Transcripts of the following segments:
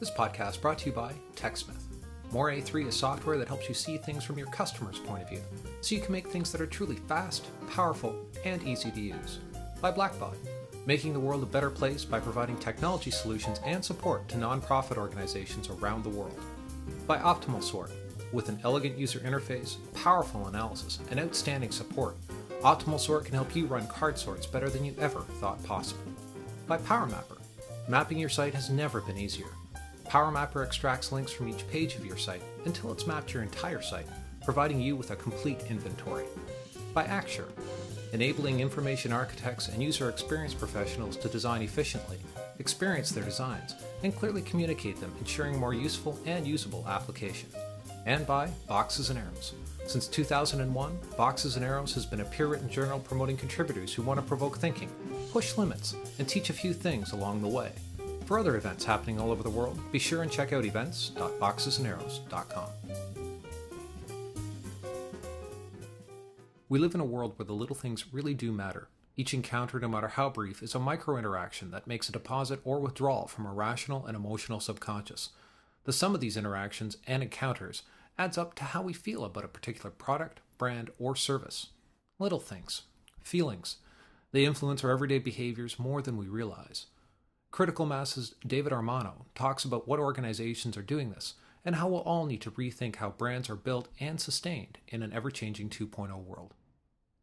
This podcast brought to you by TechSmith. Morae 3 is software that helps you see things from your customer's point of view, so you can make things that are truly fast, powerful, and easy to use. By Blackbaud, making the world a better place by providing technology solutions and support to nonprofit organizations around the world. By Optimal Sort, with an elegant user interface, powerful analysis, and outstanding support, Optimal Sort can help you run card sorts better than you ever thought possible. By PowerMapper, mapping your site has never been easier. PowerMapper extracts links from each page of your site until it's mapped your entire site, providing you with a complete inventory. By Axure, enabling information architects and user experience professionals to design efficiently, experience their designs, and clearly communicate them, ensuring more useful and usable application. And by Boxes and Arrows. Since 2001, Boxes and Arrows has been a peer written journal promoting contributors who want to provoke thinking, push limits, and teach a few things along the way. For other events happening all over the world, be sure and check out events.boxesandarrows.com. We live in a world where the little things really do matter. Each encounter, no matter how brief, is a micro interaction that makes a deposit or withdrawal from a rational and emotional subconscious. The sum of these interactions and encounters adds up to how we feel about a particular product, brand, or service. Little things, feelings. They influence our everyday behaviors more than we realize. Critical Mass's David Armano talks about what organizations are doing this and how we'll all need to rethink how brands are built and sustained in an ever changing 2.0 world.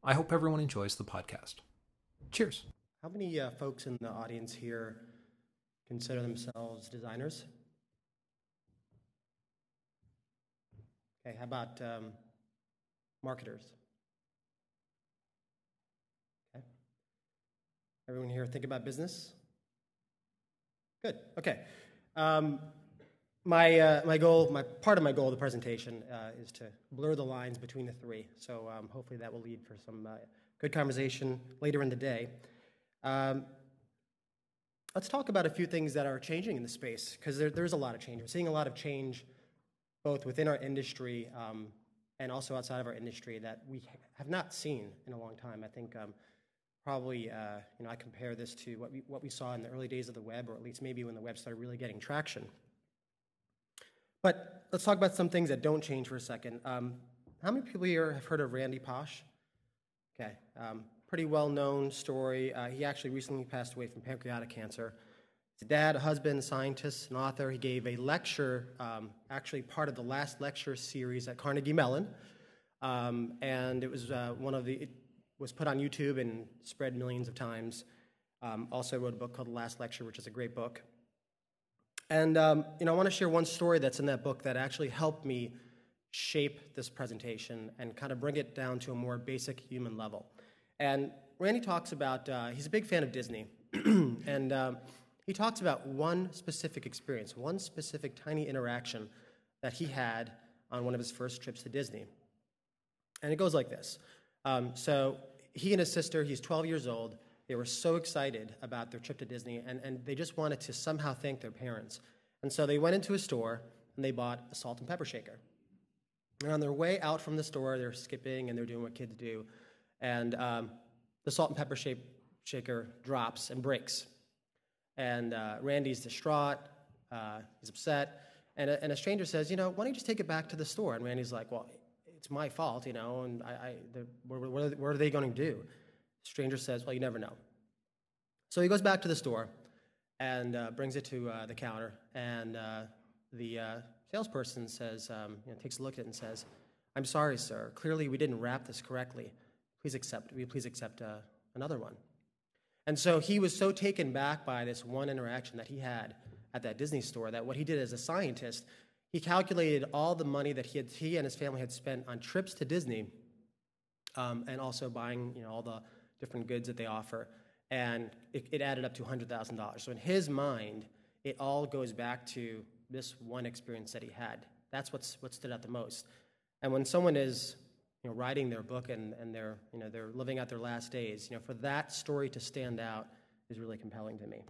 I hope everyone enjoys the podcast. Cheers. How many uh, folks in the audience here consider themselves designers? Okay, how about um, marketers? Okay. Everyone here think about business? Good. Okay. Um, my, uh, my goal, my part of my goal of the presentation uh, is to blur the lines between the three. So um, hopefully that will lead for some uh, good conversation later in the day. Um, let's talk about a few things that are changing in the space because there, there's a lot of change. We're seeing a lot of change both within our industry um, and also outside of our industry that we have not seen in a long time. I think um, probably uh, you know I compare this to what we what we saw in the early days of the web, or at least maybe when the web started really getting traction. But let's talk about some things that don't change for a second. Um, how many people here have heard of Randy Pausch? Okay, um, pretty well known story. Uh, he actually recently passed away from pancreatic cancer. He's a dad, a husband, scientist, an author. He gave a lecture, um, actually part of the last lecture series at Carnegie Mellon. Um, and it was uh, one of the, it was put on YouTube and spread millions of times. Um, also wrote a book called The Last Lecture, which is a great book. And um, you know, I want to share one story that's in that book that actually helped me shape this presentation and kind of bring it down to a more basic human level. And Randy talks about uh, he's a big fan of Disney, and um, he talks about one specific experience, one specific tiny interaction that he had on one of his first trips to Disney. And it goes like this. Um, so he and his sister, he's 12 years old, they were so excited about their trip to Disney, and, and they just wanted to somehow thank their parents. And so they went into a store and they bought a salt and pepper shaker. And on their way out from the store, they're skipping and they're doing what kids do. And um, the salt and pepper shaker drops and breaks. And uh, Randy's distraught, uh, he's upset. And a, and a stranger says, You know, why don't you just take it back to the store? And Randy's like, Well, my fault, you know, and I, I the, what, are they, going to do? stranger says, Well, you never know. So he goes back to the store and uh, brings it to uh, the counter, and uh, the uh, salesperson says, um, you know, takes a look at it and says, I'm sorry, sir. Clearly, we didn't wrap this correctly. Please accept, will please accept uh, another one? And so he was so taken back by this one interaction that he had at that Disney store that what he did as a scientist, he calculated all the money that he, had, he and his family had spent on trips to Disney um, and also buying you know, all the different goods that they offer, and it, it added up to $100,000. So in his mind, it all goes back to this one experience that he had. That's what's, what stood out the most. And when someone is you know, writing their book and, and they're, you know, they're living out their last days, you know, for that story to stand out is really compelling to me.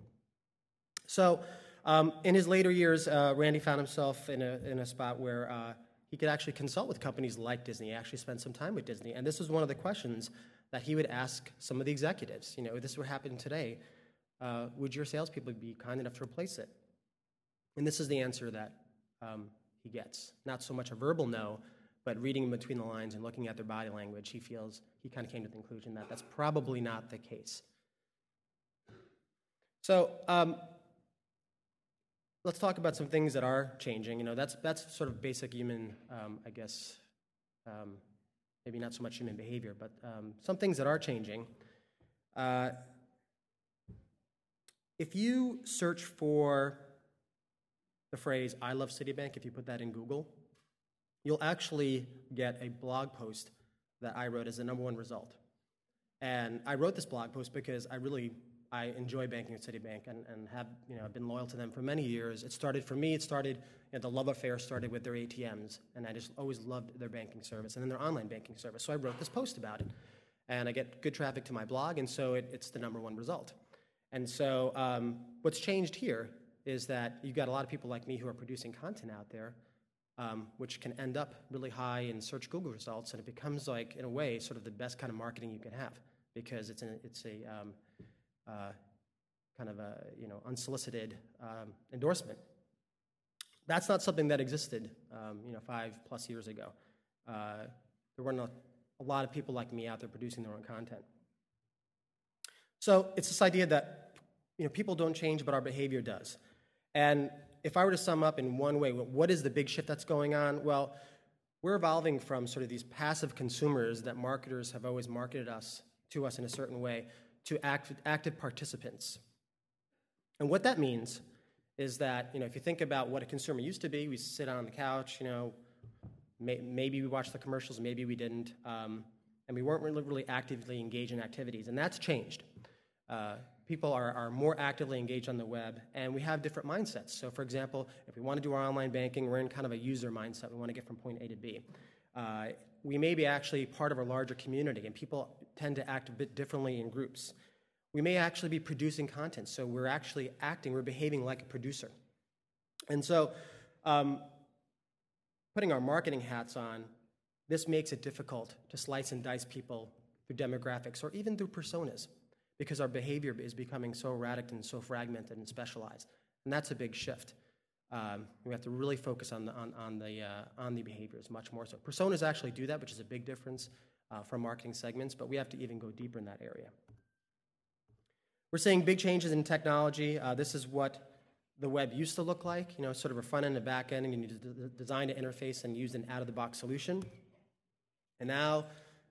So um, in his later years, uh, Randy found himself in a, in a spot where uh, he could actually consult with companies like Disney. He actually spent some time with Disney. And this was one of the questions that he would ask some of the executives, you know, if this would happen today. Uh, would your salespeople be kind enough to replace it? And this is the answer that um, he gets. Not so much a verbal no, but reading between the lines and looking at their body language, he feels he kind of came to the conclusion that that's probably not the case. So um, let's talk about some things that are changing. You know, that's that's sort of basic human, um, I guess, um, maybe not so much human behavior, but um, some things that are changing. Uh, if you search for the phrase "I love Citibank," if you put that in Google, you'll actually get a blog post that I wrote as the number one result. And I wrote this blog post because I really I enjoy banking at Citibank and, and have you know I've been loyal to them for many years. It started for me. It started you know, the love affair started with their ATMs, and I just always loved their banking service and then their online banking service. So I wrote this post about it, and I get good traffic to my blog, and so it, it's the number one result. And so um, what's changed here is that you've got a lot of people like me who are producing content out there, um, which can end up really high in search Google results, and it becomes like in a way sort of the best kind of marketing you can have because it's an, it's a um, kind of a you know unsolicited um, endorsement. That's not something that existed um, you know five plus years ago. Uh, there weren't a, a lot of people like me out there producing their own content. So it's this idea that you know people don't change, but our behavior does. And if I were to sum up in one way, what is the big shift that's going on? Well, we're evolving from sort of these passive consumers that marketers have always marketed us to us in a certain way to active, active participants. And what that means is that, you know, if you think about what a consumer used to be, we sit on the couch, you know, may, maybe we watched the commercials, maybe we didn't, um, and we weren't really, really actively engaged in activities, and that's changed. Uh, people are, are more actively engaged on the web, and we have different mindsets. So, for example, if we want to do our online banking, we're in kind of a user mindset. We want to get from point A to B. Uh, we may be actually part of a larger community, and people tend to act a bit differently in groups. We may actually be producing content, so we're actually acting, we're behaving like a producer. And so, um, putting our marketing hats on, this makes it difficult to slice and dice people through demographics or even through personas because our behavior is becoming so erratic and so fragmented and specialized. And that's a big shift. Um, we have to really focus on the, on, on the, uh, on the behaviors much more so. Personas actually do that, which is a big difference uh, from marketing segments, but we have to even go deeper in that area. We're seeing big changes in technology. Uh, this is what the web used to look like, you know, sort of a front end and a back end, and you need to design an interface and use an out of the box solution. And now,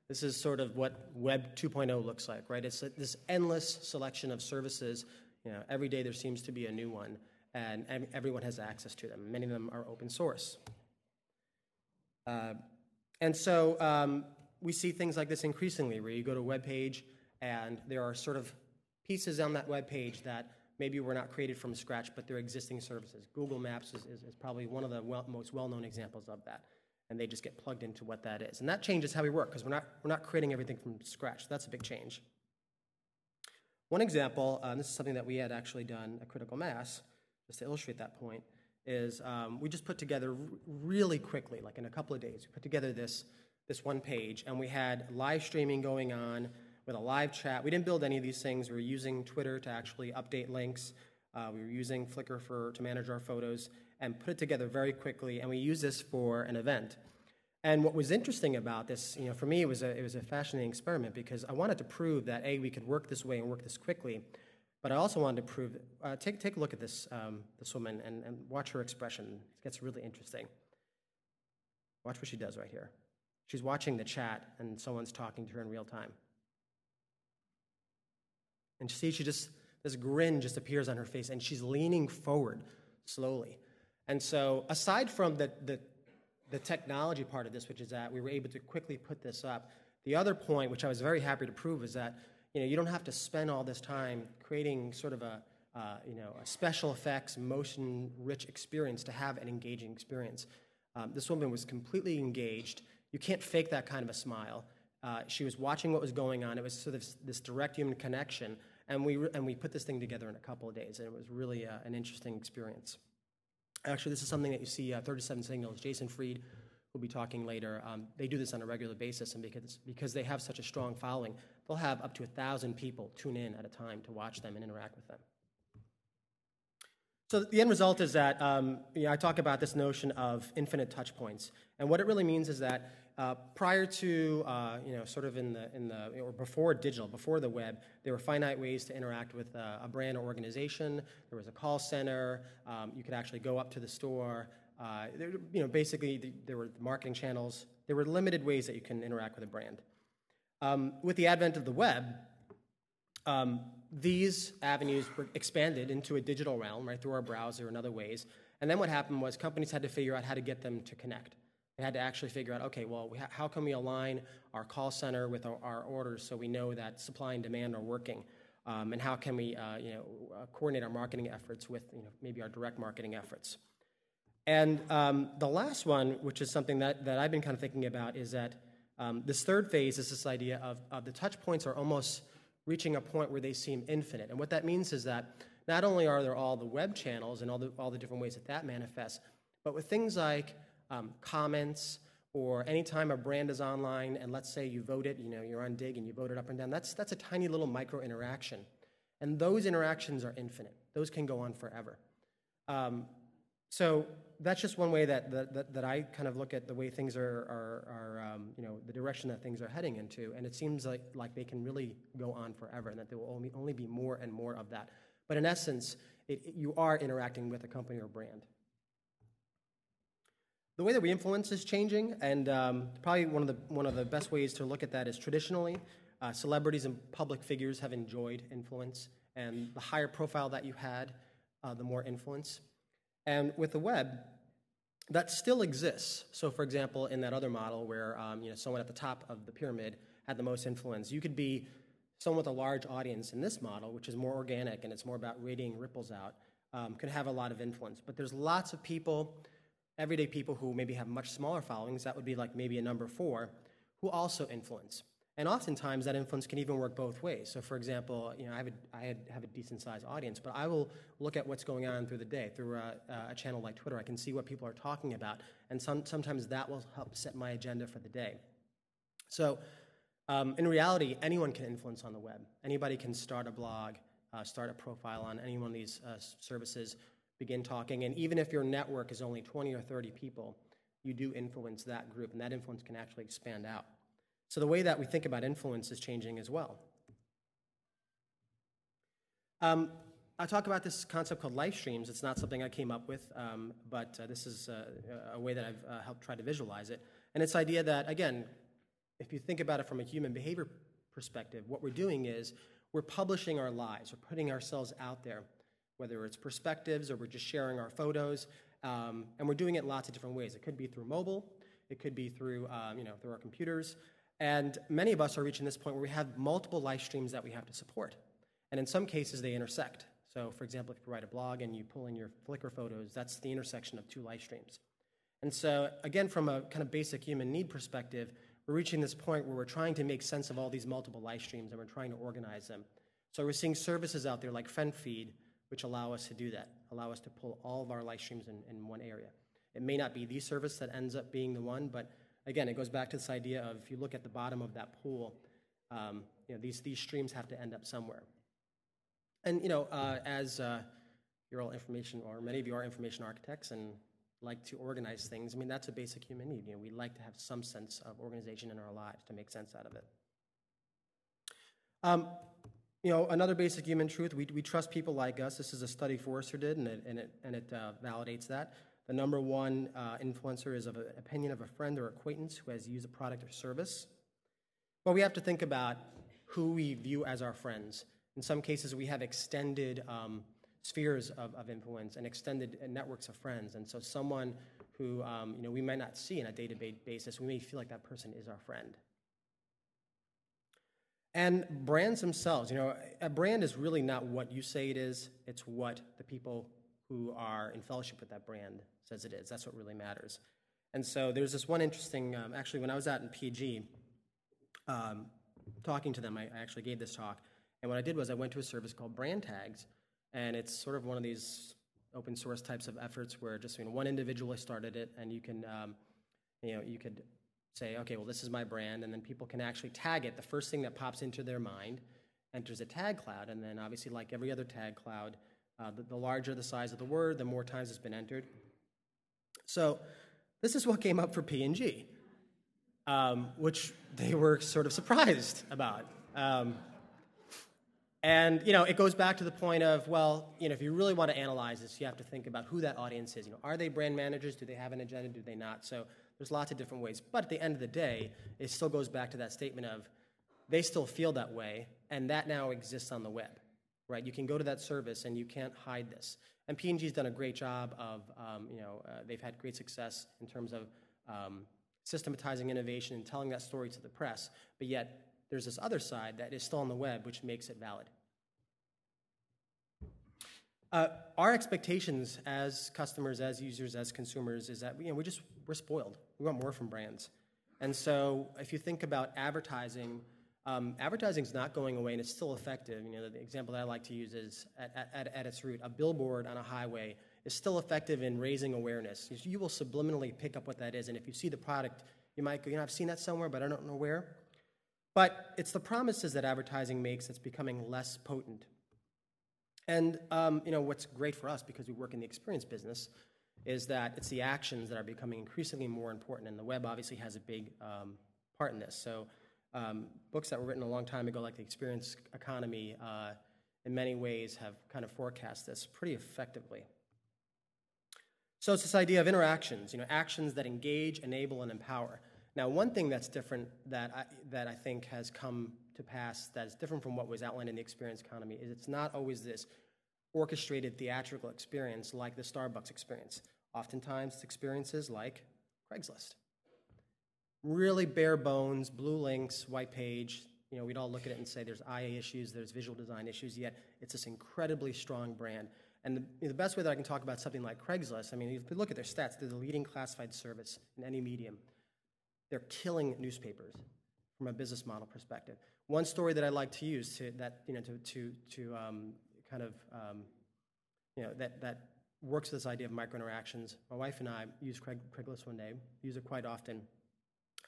this is sort of what Web 2.0 looks like, right? It's this endless selection of services. You know, every day there seems to be a new one and everyone has access to them. Many of them are open source. Uh, and so um, we see things like this increasingly, where you go to a web page and there are sort of pieces on that web page that maybe were not created from scratch, but they're existing services. Google Maps is, is, is probably one of the well, most well-known examples of that, and they just get plugged into what that is. And that changes how we work because we're not, we're not creating everything from scratch. That's a big change. One example, uh, this is something that we had actually done at Critical Mass, just to illustrate that point, is um, we just put together really quickly, like in a couple of days, we put together this, this one page, and we had live streaming going on with a live chat. We didn't build any of these things. We were using Twitter to actually update links. Uh, we were using Flickr for, to manage our photos and put it together very quickly, and we used this for an event. And what was interesting about this, you know, for me, it was a, it was a fascinating experiment because I wanted to prove that, A, we could work this way and work this quickly, but I also wanted to prove, uh, take, take a look at this, um, this woman and, and watch her expression. It gets really interesting. Watch what she does right here. She's watching the chat and someone's talking to her in real time. And see, she just, this grin just appears on her face and she's leaning forward slowly. And so, aside from the, the, the technology part of this, which is that we were able to quickly put this up, the other point, which I was very happy to prove, is that you know, you don't have to spend all this time creating sort of a, uh, you know, a special effects, motion-rich experience to have an engaging experience. Um, this woman was completely engaged. You can't fake that kind of a smile. Uh, she was watching what was going on. It was sort of this direct human connection, and we and we put this thing together in a couple of days, and it was really uh, an interesting experience. Actually, this is something that you see uh, 37 Signals. Jason Fried we'll be talking later, um, they do this on a regular basis, and because, because they have such a strong following, they'll have up to a thousand people tune in at a time to watch them and interact with them. So the end result is that um, you know, I talk about this notion of infinite touch points, and what it really means is that uh, prior to uh, you know sort of in the in the or before digital, before the web, there were finite ways to interact with uh, a brand or organization. There was a call center. Um, you could actually go up to the store. Uh, there, you know, basically the, there were marketing channels. There were limited ways that you can interact with a brand. Um, with the advent of the web, um, these avenues were expanded into a digital realm, right, through our browser and other ways. And then what happened was companies had to figure out how to get them to connect. They had to actually figure out, okay, well, we ha- how can we align our call center with our, our, orders so we know that supply and demand are working? Um, and how can we, uh, you know, uh, coordinate our marketing efforts with, you know, maybe our direct marketing efforts? And um, the last one, which is something that, that I've been kind of thinking about, is that um, this third phase is this idea of, of the touch points are almost reaching a point where they seem infinite. And what that means is that not only are there all the web channels and all the, all the different ways that that manifests, but with things like um, comments or anytime a brand is online and let's say you vote it, you know, you're on Digg and you vote it up and down, that's, that's a tiny little micro interaction. And those interactions are infinite. Those can go on forever. Um, so that's just one way that, that, that, I kind of look at the way things are, are, are um, you know, the direction that things are heading into. And it seems like, like they can really go on forever and that there will only, only be more and more of that. But in essence, it, it, you are interacting with a company or brand. The way that we influence is changing, and um, probably one of, the, one of the best ways to look at that is traditionally, uh, celebrities and public figures have enjoyed influence, and the higher profile that you had, uh, the more influence. And with the web, that still exists. So, for example, in that other model where um, you know, someone at the top of the pyramid had the most influence, you could be someone with a large audience in this model, which is more organic and it's more about radiating ripples out, um, could have a lot of influence. But there's lots of people, everyday people who maybe have much smaller followings, that would be like maybe a number four, who also influence. And oftentimes that influence can even work both ways. So, for example, you know, I have a, I have a decent sized audience, but I will look at what's going on through the day through a, a channel like Twitter. I can see what people are talking about, and some, sometimes that will help set my agenda for the day. So, um, in reality, anyone can influence on the web. Anybody can start a blog, uh, start a profile on any one of these uh, services, begin talking, and even if your network is only 20 or 30 people, you do influence that group, and that influence can actually expand out. So the way that we think about influence is changing as well. Um, I talk about this concept called live streams. It's not something I came up with, um, but uh, this is uh, a way that I've uh, helped try to visualize it. And it's idea that, again, if you think about it from a human behavior perspective, what we're doing is we're publishing our lives, we're putting ourselves out there, whether it's perspectives or we're just sharing our photos, um, and we're doing it lots of different ways. It could be through mobile, it could be through, um, you know, through our computers, and many of us are reaching this point where we have multiple live streams that we have to support. And in some cases, they intersect. So, for example, if you write a blog and you pull in your Flickr photos, that's the intersection of two live streams. And so, again, from a kind of basic human need perspective, we're reaching this point where we're trying to make sense of all these multiple live streams and we're trying to organize them. So, we're seeing services out there like FriendFeed, which allow us to do that, allow us to pull all of our live streams in, in one area. It may not be the service that ends up being the one, but again, it goes back to this idea of if you look at the bottom of that pool, um, you know, these, these streams have to end up somewhere. And, you know, uh, as uh, you're all information, or many of you are information architects and like to organize things, I mean, that's a basic human need. You know, we like to have some sense of organization in our lives to make sense out of it. Um, you know, another basic human truth, we, we trust people like us. This is a study Forrester did, and it, and it, and it uh, validates that. The number one uh, influencer is of an opinion of a friend or acquaintance who has used a product or service. But we have to think about who we view as our friends. In some cases, we have extended um, spheres of, of, influence and extended networks of friends. And so, someone who um, you know, we might not see on a day to day basis, we may feel like that person is our friend. And brands themselves, you know, a brand is really not what you say it is, it's what the people who are in fellowship with that brand says it is. That's what really matters. And so there's this one interesting, um, actually, when I was out in P&G, um, talking to them, I, I, actually gave this talk. And what I did was I went to a service called Brand Tags, and it's sort of one of these open source types of efforts where just you know, one individual started it, and you can, um, you know, you could say, okay, well, this is my brand, and then people can actually tag it. The first thing that pops into their mind enters a tag cloud, and then obviously, like every other tag cloud, Uh, the, the larger the size of the word, the more times it's been entered. So this is what came up for P&G, um, which they were sort of surprised about. Um, and you know, it goes back to the point of, well, you know, if you really want to analyze this, you have to think about who that audience is. You know, are they brand managers? Do they have an agenda? Do they not? So there's lots of different ways. But at the end of the day, it still goes back to that statement of they still feel that way, and that now exists on the web, right? You can go to that service and you can't hide this. And P&G's done a great job of, um, you know, uh, they've had great success in terms of um, systematizing innovation and telling that story to the press. But yet, there's this other side that is still on the web, which makes it valid. Uh, our expectations as customers, as users, as consumers is that you know we just we're spoiled. We want more from brands, and so if you think about advertising, um, advertising is not going away and it's still effective. You know the example that I like to use is at, at, at its root, a billboard on a highway is still effective in raising awareness. You will subliminally pick up what that is, and if you see the product, you might go, you know I've seen that somewhere, but I don't know where. But it's the promises that advertising makes that's becoming less potent. And um, you know what's great for us because we work in the experience business is that it's the actions that are becoming increasingly more important, and the web obviously has a big um, part in this. So, um, books that were written a long time ago, like the Experience Economy, uh, in many ways have kind of forecast this pretty effectively. So it's this idea of interactions, you know, actions that engage, enable, and empower. Now, one thing that's different that I, that I think has come to pass that is different from what was outlined in the experience economy is it's not always this orchestrated theatrical experience like the Starbucks experience. Oftentimes, it's experiences like Craigslist. Really bare bones, blue links, white page. You know, we'd all look at it and say there's IA issues, there's visual design issues, yet it's this incredibly strong brand. And the, the best way that I can talk about something like Craigslist, I mean, if you look at their stats, they're the leading classified service in any medium. They're killing newspapers from a business model perspective. One story that I like to use to that you know to to to um, kind of um, you know that that works this idea of micro interactions. My wife and I use Craig, Craigslist one day, use it quite often,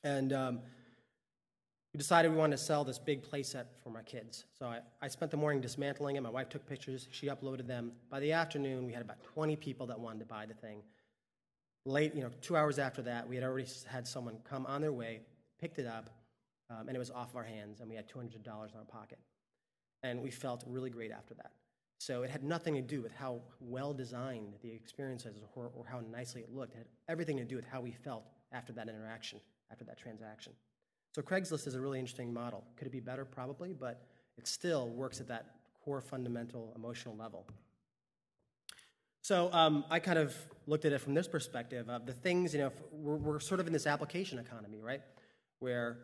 and um, we decided we wanted to sell this big playset for my kids. So I, I spent the morning dismantling it. My wife took pictures. She uploaded them. By the afternoon, we had about 20 people that wanted to buy the thing. Late, you know, two hours after that, we had already had someone come on their way, picked it up, um, and it was off of our hands, and we had $200 in our pocket. And we felt really great after that. So it had nothing to do with how well designed the experience was or, or how nicely it looked. It had everything to do with how we felt after that interaction, after that transaction. So Craigslist is a really interesting model. Could it be better? Probably, but it still works at that core fundamental emotional level. So um, I kind of looked at it from this perspective of the things, you know, we're, we're sort of in this application economy, right? Where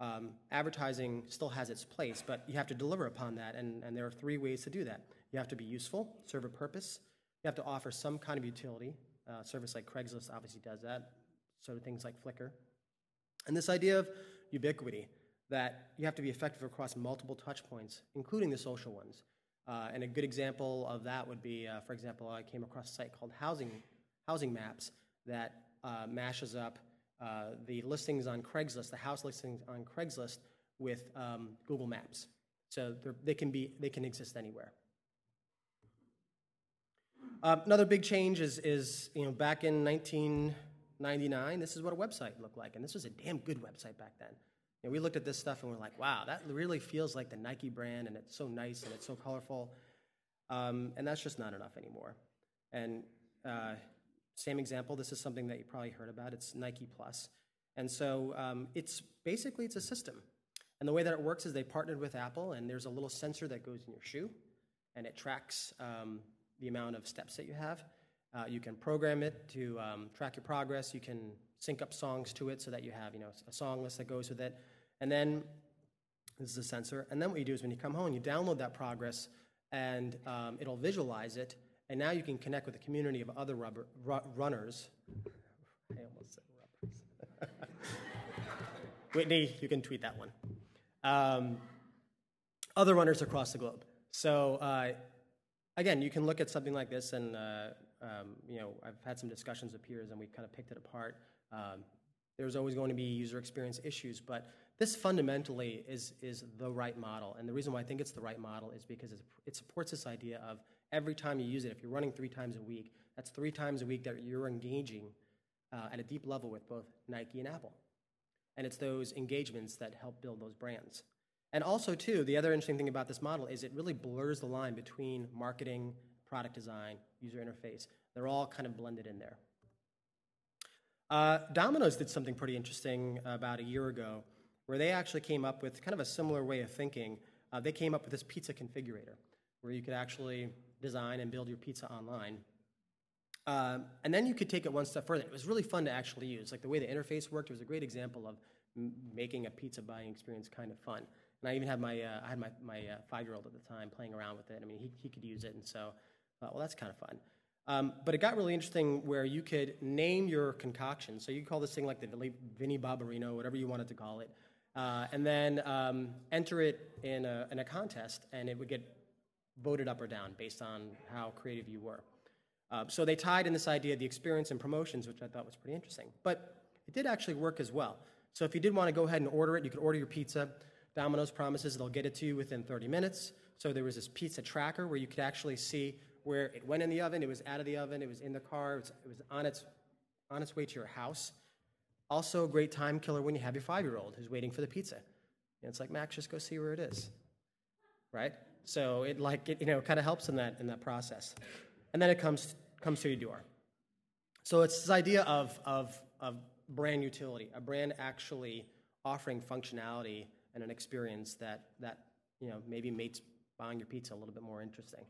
um, advertising still has its place, but you have to deliver upon that, and, and there are three ways to do that. You have to be useful, serve a purpose. You have to offer some kind of utility. Uh, service like Craigslist obviously does that. So do things like Flickr. And this idea of ubiquity, that you have to be effective across multiple touch points, including the social ones. Uh, and a good example of that would be, uh, for example, I came across a site called Housing, Housing Maps that uh, mashes up uh, the listings on Craigslist, the house listings on Craigslist, with um, Google Maps. So they can be they can exist anywhere. Uh, another big change is is you know back in 1999, this is what a website looked like, and this was a damn good website back then. You know, we looked at this stuff and we're like, wow, that really feels like the Nike brand, and it's so nice and it's so colorful, um, and that's just not enough anymore. And uh, same example, this is something that you probably heard about. It's Nike Plus. And so um, it's basically it's a system. And the way that it works is they partnered with Apple, and there's a little sensor that goes in your shoe, and it tracks um, the amount of steps that you have. Uh, you can program it to um, track your progress. You can sync up songs to it so that you have you know a song list that goes with it. And then this is a sensor. And then what you do is when you come home, you download that progress, and um, it'll visualize it and now you can connect with a community of other rubber, ru- runners. I almost said rubbers. Whitney, you can tweet that one. Um, other runners across the globe. So uh, again, you can look at something like this, and uh, um, you know, I've had some discussions with peers, and we've kind of picked it apart. Um, there's always going to be user experience issues, but this fundamentally is is the right model. And the reason why I think it's the right model is because it supports this idea of every time you use it, if you're running three times a week, that's three times a week that you're engaging uh, at a deep level with both Nike and Apple. And it's those engagements that help build those brands. And also, too, the other interesting thing about this model is it really blurs the line between marketing, product design, user interface. They're all kind of blended in there. Uh, Domino's did something pretty interesting about a year ago, where they actually came up with kind of a similar way of thinking. Uh, they came up with this pizza configurator, where you could actually design and build your pizza online. Uh, and then you could take it one step further. It was really fun to actually use. Like the way the interface worked, it was a great example of making a pizza buying experience kind of fun. And I even had my, uh, I had my, my uh, five-year-old at the time playing around with it. I mean, he, he could use it, and so, well, that's kind of fun. Um, but it got really interesting where you could name your concoction. So you could call this thing like the Vinnie Barbarino, whatever you wanted to call it, uh, and then um, enter it in a, in a contest, and it would get voted up or down based on how creative you were. Uh, so they tied in this idea of the experience and promotions, which I thought was pretty interesting. But it did actually work as well. So if you did want to go ahead and order it, you could order your pizza. Domino's promises they'll get it to you within 30 minutes. So there was this pizza tracker where you could actually see where it went in the oven, it was out of the oven, it was in the car, it was, on, its, on its way to your house. Also, a great time killer when you have your five year old who's waiting for the pizza. And it's like, Max, just go see where it is. Right? So it like it, you know kind of helps in that in that process. And then it comes comes to your door. So it's this idea of, of, of brand utility, a brand actually offering functionality and an experience that, that you know, maybe makes buying your pizza a little bit more interesting.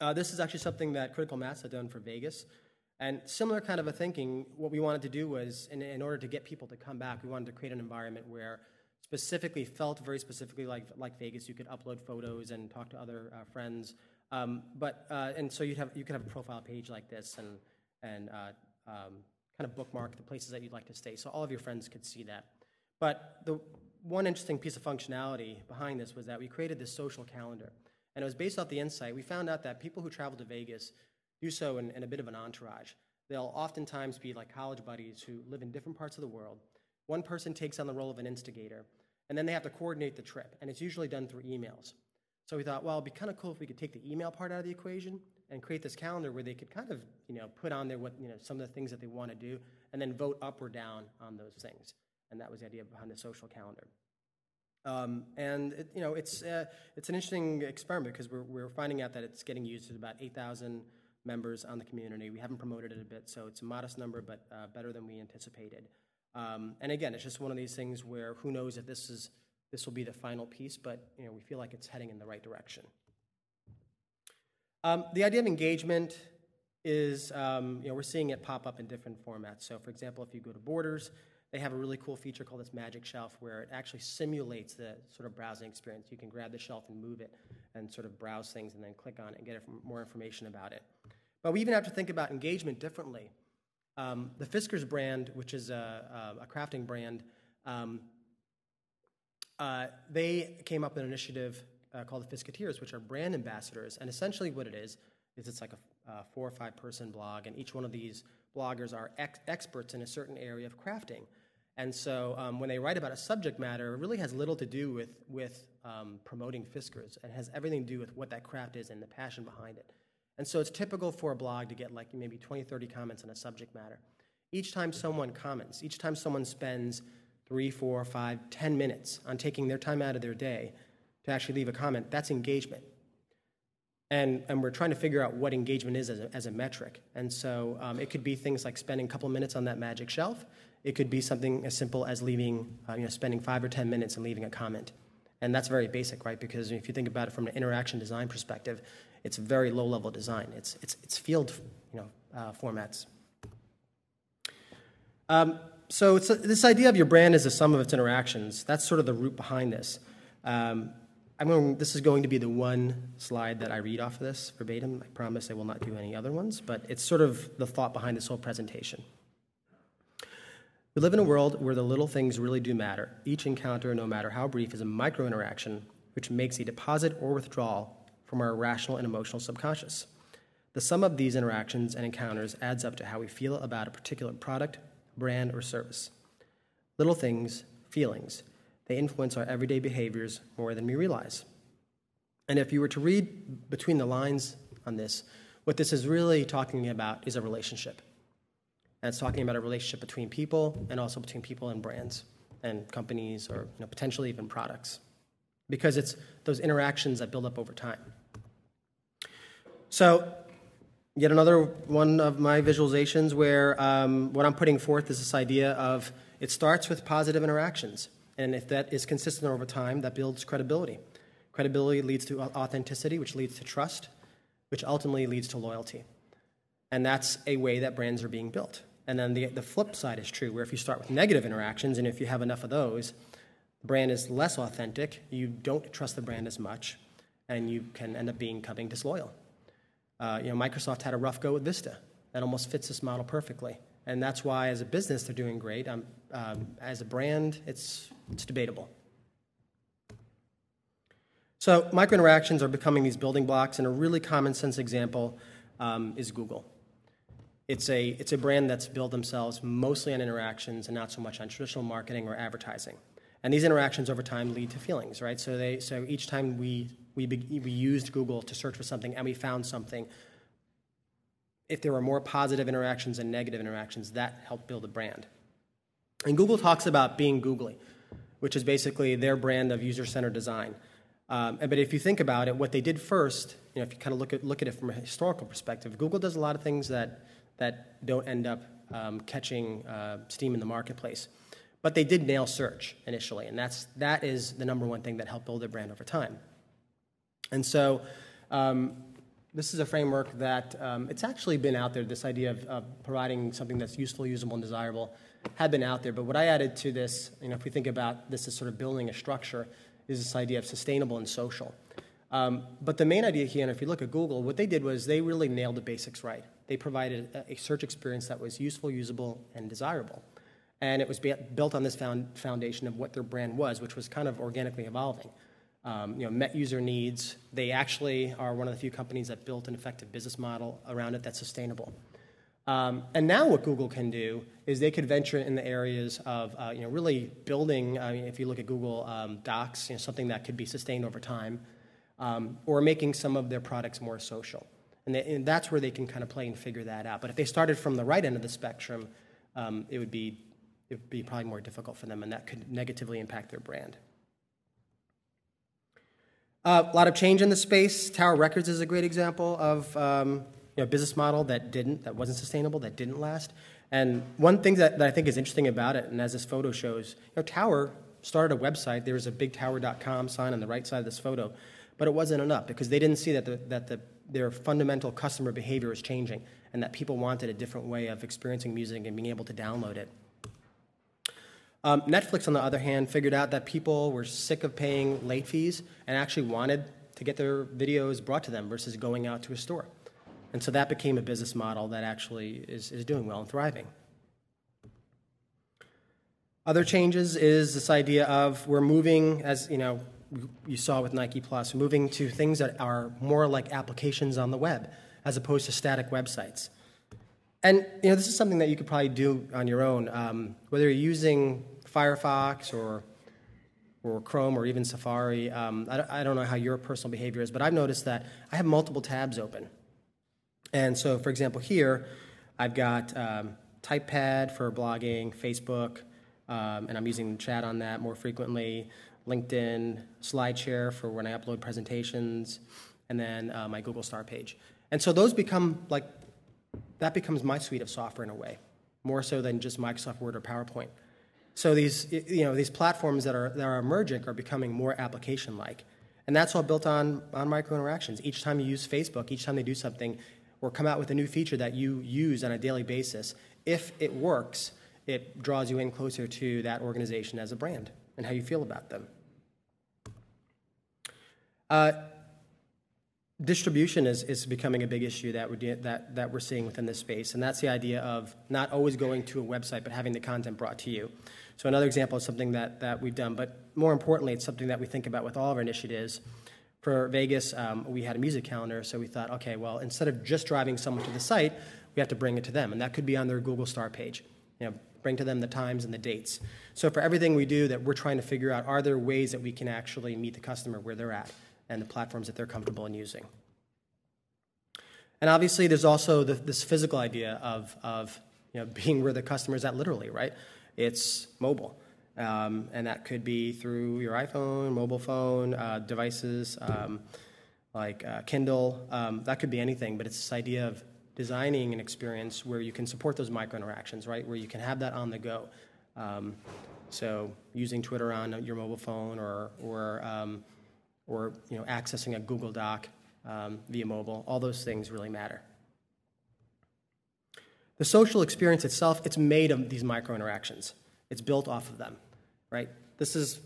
Uh, this is actually something that Critical Mass had done for Vegas. And similar kind of a thinking, what we wanted to do was, in, in order to get people to come back, we wanted to create an environment where specifically felt very specifically like, like Vegas. You could upload photos and talk to other uh, friends. Um, but, uh, and so you'd have, you could have a profile page like this and, and uh, um, kind of bookmark the places that you'd like to stay. So all of your friends could see that. But the one interesting piece of functionality behind this was that we created this social calendar. And it was based off the insight. We found out that people who travel to Vegas do so in, in a bit of an entourage. They'll oftentimes be like college buddies who live in different parts of the world. One person takes on the role of an instigator, and then they have to coordinate the trip. And it's usually done through emails. So we thought, well, it'd be kind of cool if we could take the email part out of the equation and create this calendar where they could kind of, you know, put on there what, you know, some of the things that they want to do and then vote up or down on those things. And that was the idea behind the social calendar. Um, and it, you know, it's uh, it's an interesting experiment because we're we're finding out that it's getting used to about 8,000 members on the community. We haven't promoted it a bit, so it's a modest number, but uh, better than we anticipated. Um, and again, it's just one of these things where who knows if this is this will be the final piece, but you know, we feel like it's heading in the right direction. Um, the idea of engagement is, um, you know, we're seeing it pop up in different formats. So, for example, if you go to Borders, they have a really cool feature called this Magic Shelf where it actually simulates the sort of browsing experience. You can grab the shelf and move it and sort of browse things and then click on it and get more information about it. But we even have to think about engagement differently. Um, the Fiskars brand, which is a, a crafting brand, um, uh, they came up with an initiative uh, called the Fiskateers, which are brand ambassadors. And essentially, what it is is it's like a, a four or five person blog, and each one of these bloggers are ex- experts in a certain area of crafting. And so um, when they write about a subject matter, it really has little to do with, with um, promoting Fiskars. It has everything to do with what that craft is and the passion behind it. And so it's typical for a blog to get like maybe 20, 30 comments on a subject matter. Each time someone comments, each time someone spends three, four, five, ten minutes on taking their time out of their day to actually leave a comment, that's engagement. And, and we're trying to figure out what engagement is as a, as a metric. And so um, it could be things like spending a couple minutes on that magic shelf. It could be something as simple as leaving, uh, you know, spending five or 10 minutes and leaving a comment. And that's very basic, right? Because if you think about it from an interaction design perspective, it's very low level design. It's, it's, it's field you know, uh, formats. Um, so a, this idea of your brand as a sum of its interactions, that's sort of the root behind this. Um, I'm going, this is going to be the one slide that I read off of this verbatim. I promise I will not do any other ones, but it's sort of the thought behind this whole presentation. We live in a world where the little things really do matter. Each encounter, no matter how brief, is a micro interaction which makes a deposit or withdrawal from our rational and emotional subconscious. The sum of these interactions and encounters adds up to how we feel about a particular product, brand, or service. Little things, feelings, they influence our everyday behaviors more than we realize. And if you were to read between the lines on this, what this is really talking about is a relationship. And it's talking about a relationship between people and also between people and brands and companies or you know, potentially even products. Because it's those interactions that build up over time. So, yet another one of my visualizations where um, what I'm putting forth is this idea of it starts with positive interactions. And if that is consistent over time, that builds credibility. Credibility leads to authenticity, which leads to trust, which ultimately leads to loyalty. And that's a way that brands are being built. And then the, the flip side is true, where if you start with negative interactions, and if you have enough of those, the brand is less authentic, you don't trust the brand as much, and you can end up being becoming disloyal. Uh, you know, Microsoft had a rough go with Vista. That almost fits this model perfectly. And that's why, as a business, they're doing great. Um, um, as a brand, it's, it's debatable. So, micro interactions are becoming these building blocks, and a really common sense example um, is Google. It's a, it's a brand that's built themselves mostly on interactions and not so much on traditional marketing or advertising. And these interactions over time lead to feelings, right? So, they, so each time we we, we used Google to search for something and we found something. If there were more positive interactions and negative interactions, that helped build a brand. And Google talks about being googly, which is basically their brand of user centered design. Um, but if you think about it, what they did first, you know, if you kind of look at, look at it from a historical perspective, Google does a lot of things that, that don't end up um, catching uh, steam in the marketplace. But they did nail search initially, and that's, that is the number one thing that helped build their brand over time. And so um, this is a framework that um, it's actually been out there, this idea of, of, providing something that's useful, usable, and desirable had been out there. But what I added to this, you know, if we think about this as sort of building a structure, is this idea of sustainable and social. Um, but the main idea here, and if you look at Google, what they did was they really nailed the basics right. They provided a, a search experience that was useful, usable, and desirable. And it was built on this found, foundation of what their brand was, which was kind of organically evolving um, you know, met user needs. They actually are one of the few companies that built an effective business model around it that's sustainable. Um, and now what Google can do is they could venture in the areas of uh, you know, really building, I mean, if you look at Google um, Docs, you know, something that could be sustained over time, um, or making some of their products more social. And, they, and, that's where they can kind of play and figure that out. But if they started from the right end of the spectrum, um, it, would be, it would be probably more difficult for them, and that could negatively impact their brand. Uh, a lot of change in the space. Tower Records is a great example of um, you know, a business model that didn't, that wasn't sustainable, that didn't last. And one thing that, that I think is interesting about it, and as this photo shows, you know, Tower started a website. There was a big tower.com sign on the right side of this photo, but it wasn't enough because they didn't see that, the, that the, their fundamental customer behavior was changing and that people wanted a different way of experiencing music and being able to download it. Um, Netflix, on the other hand, figured out that people were sick of paying late fees and actually wanted to get their videos brought to them versus going out to a store. And so that became a business model that actually is, is doing well and thriving. Other changes is this idea of we're moving, as you know, you saw with Nike Plus, moving to things that are more like applications on the web as opposed to static websites. And you know, this is something that you could probably do on your own, um, whether you're using Firefox or or Chrome or even Safari. Um, I, I, don't know how your personal behavior is, but I've noticed that I have multiple tabs open. And so, for example, here I've got um, TypePad for blogging, Facebook, um, and I'm using chat on that more frequently, LinkedIn, SlideShare for when I upload presentations, and then uh, my Google Star page. And so those become like that becomes my suite of software in a way, more so than just Microsoft Word or PowerPoint. So these, you know, these platforms that are, that are emerging are becoming more application-like. And that's all built on, on micro interactions. Each time you use Facebook, each time they do something, or come out with a new feature that you use on a daily basis, if it works, it draws you in closer to that organization as a brand and how you feel about them. Uh, distribution is, is becoming a big issue that we're, that, that we're seeing within this space, and that's the idea of not always going to a website, but having the content brought to you. So another example is something that, that we've done, but more importantly, it's something that we think about with all of our initiatives. For Vegas, um, we had a music calendar, so we thought, okay, well, instead of just driving someone to the site, we have to bring it to them, and that could be on their Google Star page. You know, bring to them the times and the dates. So for everything we do, that we're trying to figure out, are there ways that we can actually meet the customer where they're at? and the platforms that they're comfortable in using. And obviously, there's also the, this physical idea of, of you know, being where the customer is at literally, right? It's mobile. Um, and that could be through your iPhone, mobile phone, uh, devices um, like uh, Kindle. Um, that could be anything, but it's this idea of designing an experience where you can support those micro interactions, right? Where you can have that on the go. Um, so using Twitter on your mobile phone or, or, um, or you know, accessing a Google Doc um, via mobile, all those things really matter. The social experience itself, it's made of these micro interactions. It's built off of them, right? This is,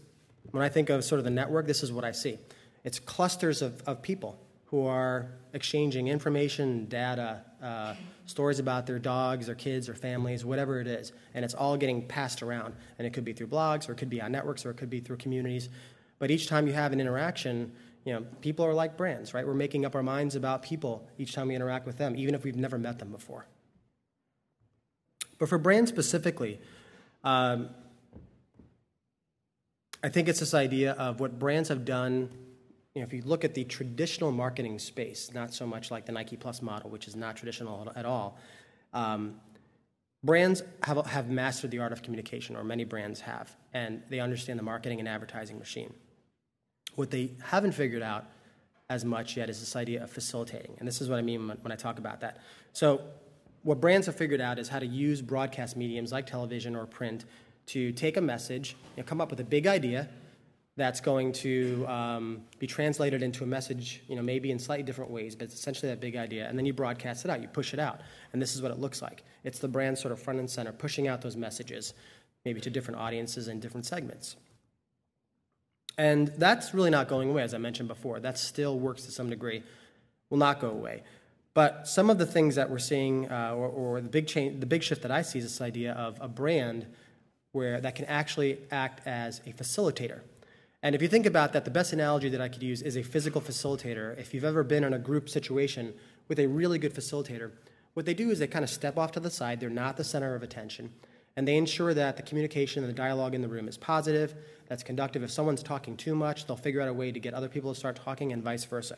when I think of sort of the network, this is what I see. It's clusters of, of people who are exchanging information, data, uh, stories about their dogs, their kids, their families, whatever it is. And it's all getting passed around. And it could be through blogs, or it could be on networks, or it could be through communities. But each time you have an interaction, you know, people are like brands, right? We're making up our minds about people each time we interact with them, even if we've never met them before. But for brands specifically, um, I think it's this idea of what brands have done. You know, if you look at the traditional marketing space, not so much like the Nike Plus model, which is not traditional at all, um, brands have, have mastered the art of communication, or many brands have, and they understand the marketing and advertising machine. What they haven't figured out as much yet is this idea of facilitating. And this is what I mean when I talk about that. So, what brands have figured out is how to use broadcast mediums like television or print to take a message, you know, come up with a big idea that's going to um, be translated into a message, you know, maybe in slightly different ways, but it's essentially that big idea. And then you broadcast it out, you push it out. And this is what it looks like. It's the brand sort of front and center, pushing out those messages, maybe to different audiences and different segments. And that's really not going away, as I mentioned before. That still works to some degree, will not go away. But some of the things that we're seeing, uh, or, or, the big change, the big shift that I see is this idea of a brand where that can actually act as a facilitator. And if you think about that, the best analogy that I could use is a physical facilitator. If you've ever been in a group situation with a really good facilitator, what they do is they kind of step off to the side. They're not the center of attention and they ensure that the communication and the dialogue in the room is positive, that's conductive. If someone's talking too much, they'll figure out a way to get other people to start talking, and vice versa.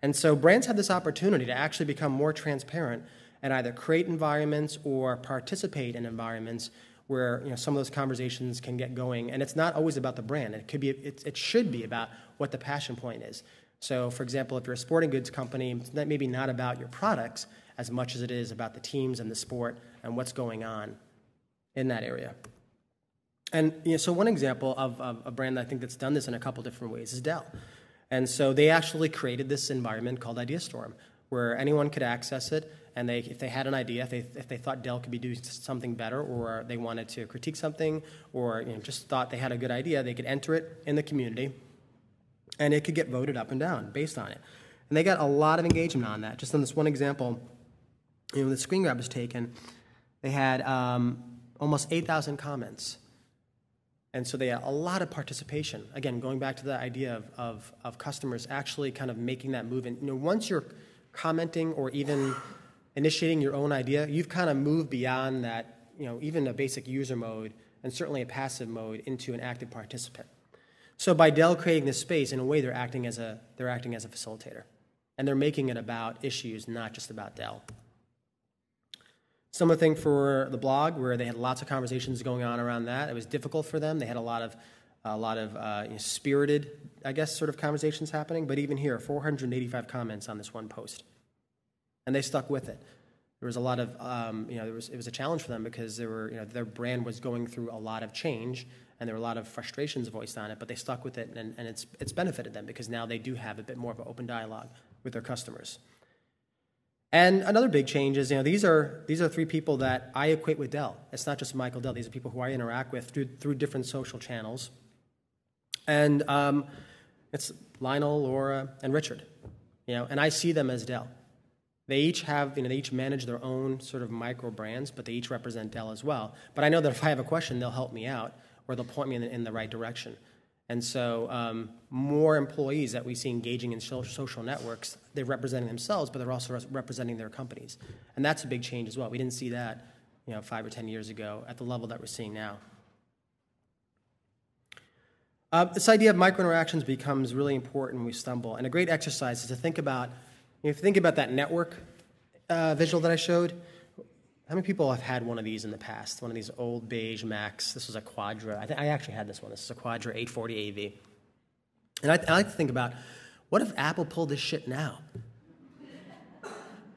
And so brands have this opportunity to actually become more transparent and either create environments or participate in environments where you know, some of those conversations can get going. And it's not always about the brand. It could be. It, it should be about what the passion point is. So, for example, if you're a sporting goods company, it's maybe not about your products as much as it is about the teams and the sport and what's going on in that area. And you know, so one example of, of, a brand I think that's done this in a couple different ways is Dell. And so they actually created this environment called IdeaStorm, where anyone could access it, and they, if they had an idea, if they, if they thought Dell could be doing something better, or they wanted to critique something, or you know, just thought they had a good idea, they could enter it in the community, and it could get voted up and down based on it. And they got a lot of engagement on that. Just on this one example, you know, the screen grab was taken, they had um, almost 8,000 comments. And so they had a lot of participation. Again, going back to the idea of, of, of customers actually kind of making that move. And you know, once you're commenting or even initiating your own idea, you've kind of moved beyond that, you know, even a basic user mode and certainly a passive mode into an active participant. So by Dell creating this space, in a way, they're acting as a, they're acting as a facilitator. And they're making it about issues, not just about Dell. Similar thing for the blog, where they had lots of conversations going on around that. It was difficult for them. They had a lot of, a lot of uh, you know, spirited, I guess, sort of conversations happening. But even here, 485 comments on this one post, and they stuck with it. There was a lot of, um, you know, there was, it was a challenge for them because there were, you know, their brand was going through a lot of change, and there were a lot of frustrations voiced on it. But they stuck with it, and, and it's it's benefited them because now they do have a bit more of an open dialogue with their customers. And another big change is, you know, these are these are three people that I equate with Dell. It's not just Michael Dell; these are people who I interact with through through different social channels. And um, it's Lionel, Laura, and Richard. You know, and I see them as Dell. They each have, you know, they each manage their own sort of micro brands, but they each represent Dell as well. But I know that if I have a question, they'll help me out or they'll point me in the, in the right direction. And so, um, more employees that we see engaging in social networks, they're representing themselves, but they're also representing their companies. And that's a big change as well. We didn't see that you know, five or 10 years ago at the level that we're seeing now. Uh, this idea of micro interactions becomes really important when we stumble. And a great exercise is to think about, if you think about that network uh, visual that I showed, how many people have had one of these in the past? One of these old beige Macs. This was a Quadra. I, th- I actually had this one. This is a Quadra 840 AV. And I, I like to think about what if Apple pulled this shit now?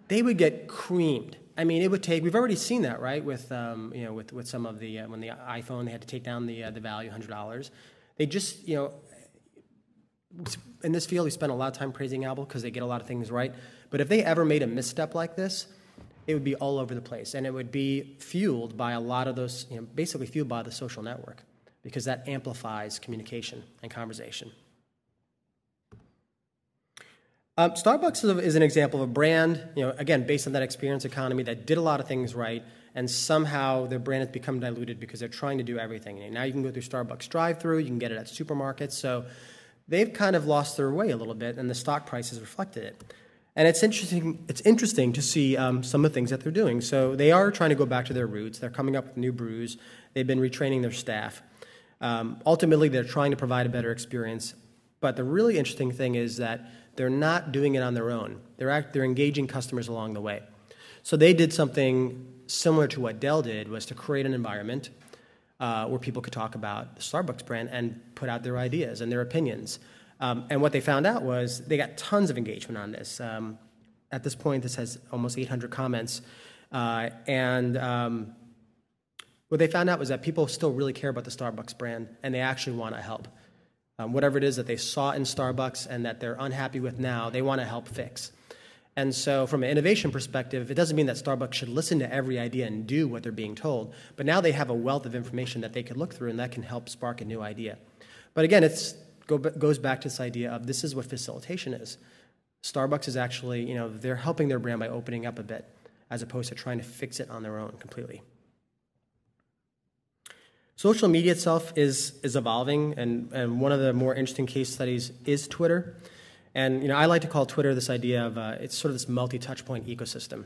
They would get creamed. I mean, it would take. We've already seen that, right? With um, you know, with, with some of the uh, when the iPhone they had to take down the uh, the value, hundred dollars. They just you know, in this field, we spend a lot of time praising Apple because they get a lot of things right. But if they ever made a misstep like this, it would be all over the place, and it would be fueled by a lot of those, you know, basically fueled by the social network, because that amplifies communication and conversation. Um, Starbucks is, an example of a brand, you know, again, based on that experience economy that did a lot of things right, and somehow their brand has become diluted because they're trying to do everything. And now you can go through Starbucks drive-through, you can get it at supermarkets, so they've kind of lost their way a little bit, and the stock prices reflected it. And it's interesting, it's interesting to see um, some of the things that they're doing. So they are trying to go back to their roots. They're coming up with new brews. They've been retraining their staff. Um, ultimately, they're trying to provide a better experience. But the really interesting thing is that they're not doing it on their own. They're, act, they're engaging customers along the way. So they did something similar to what Dell did, was to create an environment uh, where people could talk about the Starbucks brand and put out their ideas and their opinions. Um, and what they found out was they got tons of engagement on this. Um, at this point, this has almost 800 comments. Uh, and um, what they found out was that people still really care about the Starbucks brand and they actually want to help. Um, whatever it is that they saw in Starbucks and that they're unhappy with now, they want to help fix. And so, from an innovation perspective, it doesn't mean that Starbucks should listen to every idea and do what they're being told, but now they have a wealth of information that they could look through and that can help spark a new idea. But again, it go, goes back to this idea of this is what facilitation is. Starbucks is actually, you know, they're helping their brand by opening up a bit as opposed to trying to fix it on their own completely. Social media itself is, is evolving, and, and one of the more interesting case studies is Twitter. And you know, I like to call Twitter this idea of uh, it's sort of this multi-touch point ecosystem.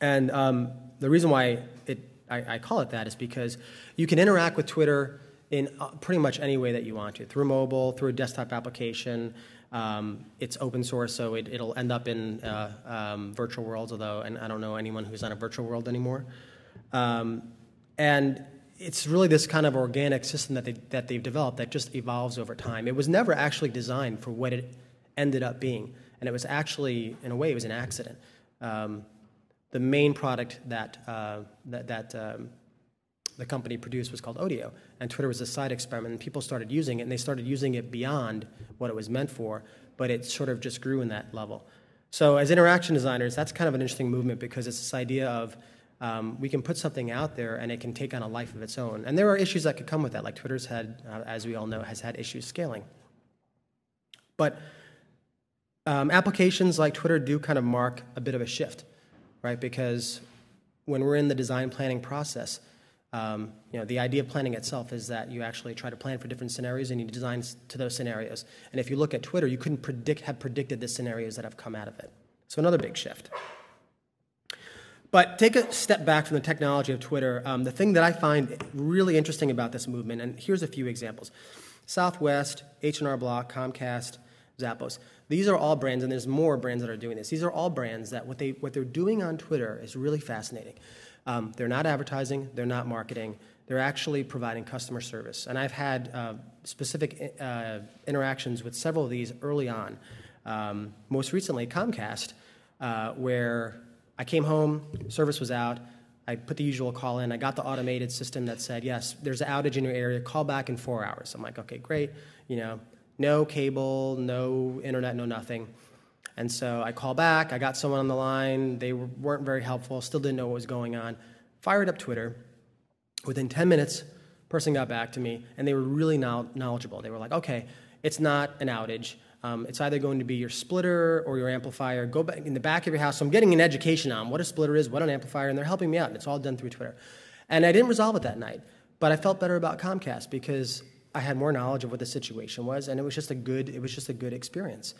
And um, the reason why it, I, I, call it that is because you can interact with Twitter in uh, pretty much any way that you want to through mobile, through a desktop application. Um, it's open source, so it, will end up in uh, um, virtual worlds. Although, and I don't know anyone who's on a virtual world anymore. Um, and it's really this kind of organic system that, they, that they've developed that just evolves over time. It was never actually designed for what it ended up being, and it was actually, in a way, it was an accident. Um, the main product that, uh, that, that um, the company produced was called Odeo, and Twitter was a side experiment, and people started using it, and they started using it beyond what it was meant for, but it sort of just grew in that level. So, as interaction designers, that's kind of an interesting movement because it's this idea of um, we can put something out there and it can take on a life of its own. And there are issues that could come with that, like Twitter's had, uh, as we all know, has had issues scaling. But um, applications like Twitter do kind of mark a bit of a shift, right? Because when we're in the design planning process, um, you know, the idea of planning itself is that you actually try to plan for different scenarios and you design to those scenarios. And if you look at Twitter, you couldn't predict, have predicted the scenarios that have come out of it. So another big shift. But take a step back from the technology of Twitter. Um, the thing that I find really interesting about this movement, and here's a few examples: Southwest, H&R Block, Comcast, Zappos. These are all brands, and there's more brands that are doing this. These are all brands that what they what they're doing on Twitter is really fascinating. Um, they're not advertising, they're not marketing, they're actually providing customer service. And I've had uh, specific uh, interactions with several of these early on. Um, most recently, Comcast, uh, where I came home, service was out. I put the usual call in. I got the automated system that said, yes, there's an outage in your area. Call back in four hours. I'm like, okay, great. You know, no cable, no internet, no nothing. And so I call back. I got someone on the line. They weren't very helpful. Still didn't know what was going on. Fired up Twitter. Within 10 minutes, person got back to me, and they were really knowledgeable. They were like, okay, it's not an outage. Um, it's either going to be your splitter or your amplifier. Go back in the back of your house. So I'm getting an education on what a splitter is, what an amplifier, and they're helping me out. And it's all done through Twitter. And I didn't resolve it that night, but I felt better about Comcast because I had more knowledge of what the situation was, and it was just a good it was just a good experience.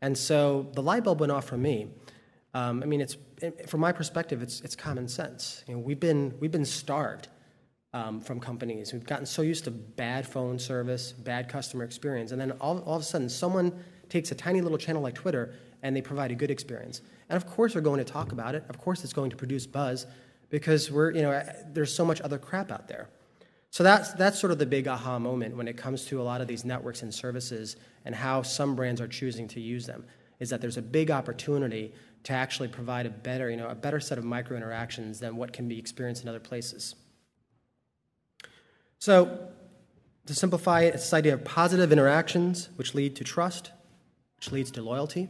And so the light bulb went off for me. Um, I mean, it's from my perspective, it's it's common sense. You know, we've been we've been starved um, from companies. We've gotten so used to bad phone service, bad customer experience, and then all, all of a sudden someone takes a tiny little channel like Twitter and they provide a good experience. And of course, we're going to talk about it. Of course, it's going to produce buzz because we're, you know, there's so much other crap out there. So that's, that's sort of the big aha moment when it comes to a lot of these networks and services and how some brands are choosing to use them, is that there's a big opportunity to actually provide a better, you know, a better set of micro interactions than what can be experienced in other places. So to simplify it, it's this idea of positive interactions which lead to trust, which leads to loyalty.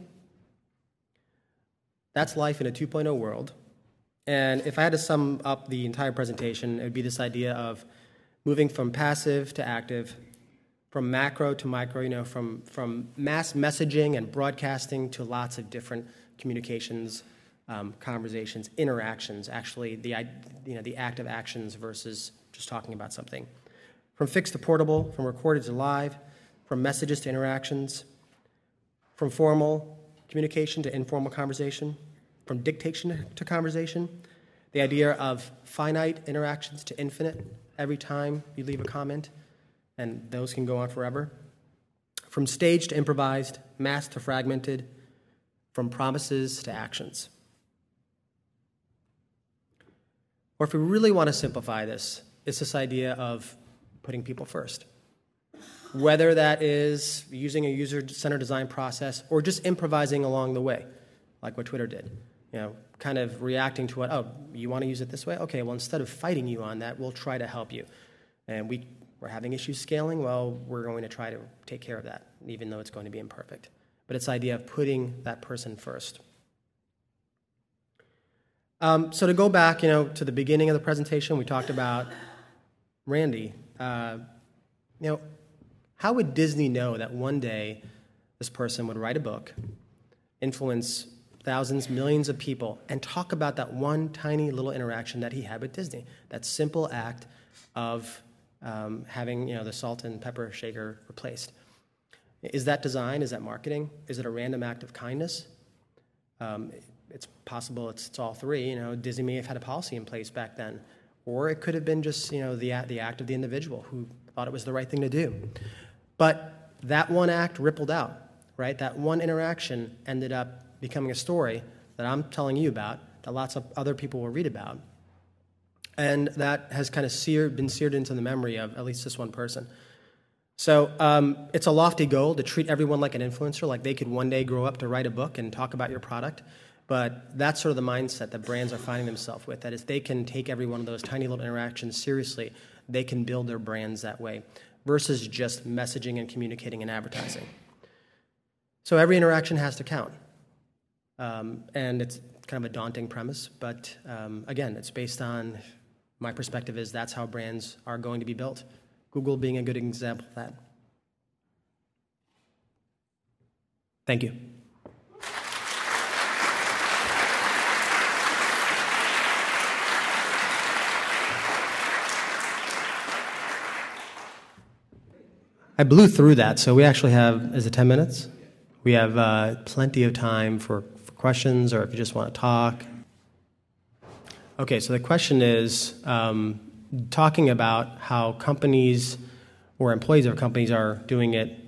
That's life in a 2.0 world. And if I had to sum up the entire presentation, it would be this idea of moving from passive to active, from macro to micro, you know, from, from mass messaging and broadcasting to lots of different communications, um, conversations, interactions, actually the, you know, the active actions versus just talking about something. From fixed to portable, from recorded to live, from messages to interactions, from formal communication to informal conversation, from dictation to conversation, the idea of finite interactions to infinite every time you leave a comment, and those can go on forever. From staged to improvised, mass to fragmented, from promises to actions. Or if we really want to simplify this, it's this idea of putting people first. Whether that is using a user centered design process or just improvising along the way, like what Twitter did you know, kind of reacting to what, oh, you want to use it this way? Okay, well, instead of fighting you on that, we'll try to help you. And we, we're having issues scaling, well, we're going to try to take care of that, even though it's going to be imperfect. But it's the idea of putting that person first. Um, so to go back, you know, to the beginning of the presentation, we talked about Randy. Uh, you know, how would Disney know that one day this person would write a book, influence thousands, millions of people, and talk about that one tiny little interaction that he had with Disney. That simple act of um, having you know, the salt and pepper shaker replaced. Is that design? Is that marketing? Is it a random act of kindness? Um, it's possible it's, it's all three. You know, Disney may have had a policy in place back then, or it could have been just you know the the act of the individual who thought it was the right thing to do. But that one act rippled out, right? That one interaction ended up becoming a story that I'm telling you about, that lots of other people will read about. And that has kind of seared, been seared into the memory of at least this one person. So um, it's a lofty goal to treat everyone like an influencer, like they could one day grow up to write a book and talk about your product. But that's sort of the mindset that brands are finding themselves with. That if they can take every one of those tiny little interactions seriously, they can build their brands that way versus just messaging and communicating and advertising. So every interaction has to count. Um, and it's kind of a daunting premise, but um, again, it's based on my perspective is that's how brands are going to be built. Google being a good example of that. Thank you. I blew through that, so we actually have, is it 10 minutes? We have uh, plenty of time for questions or if you just want to talk. Okay, so the question is um, talking about how companies or employees of companies are doing it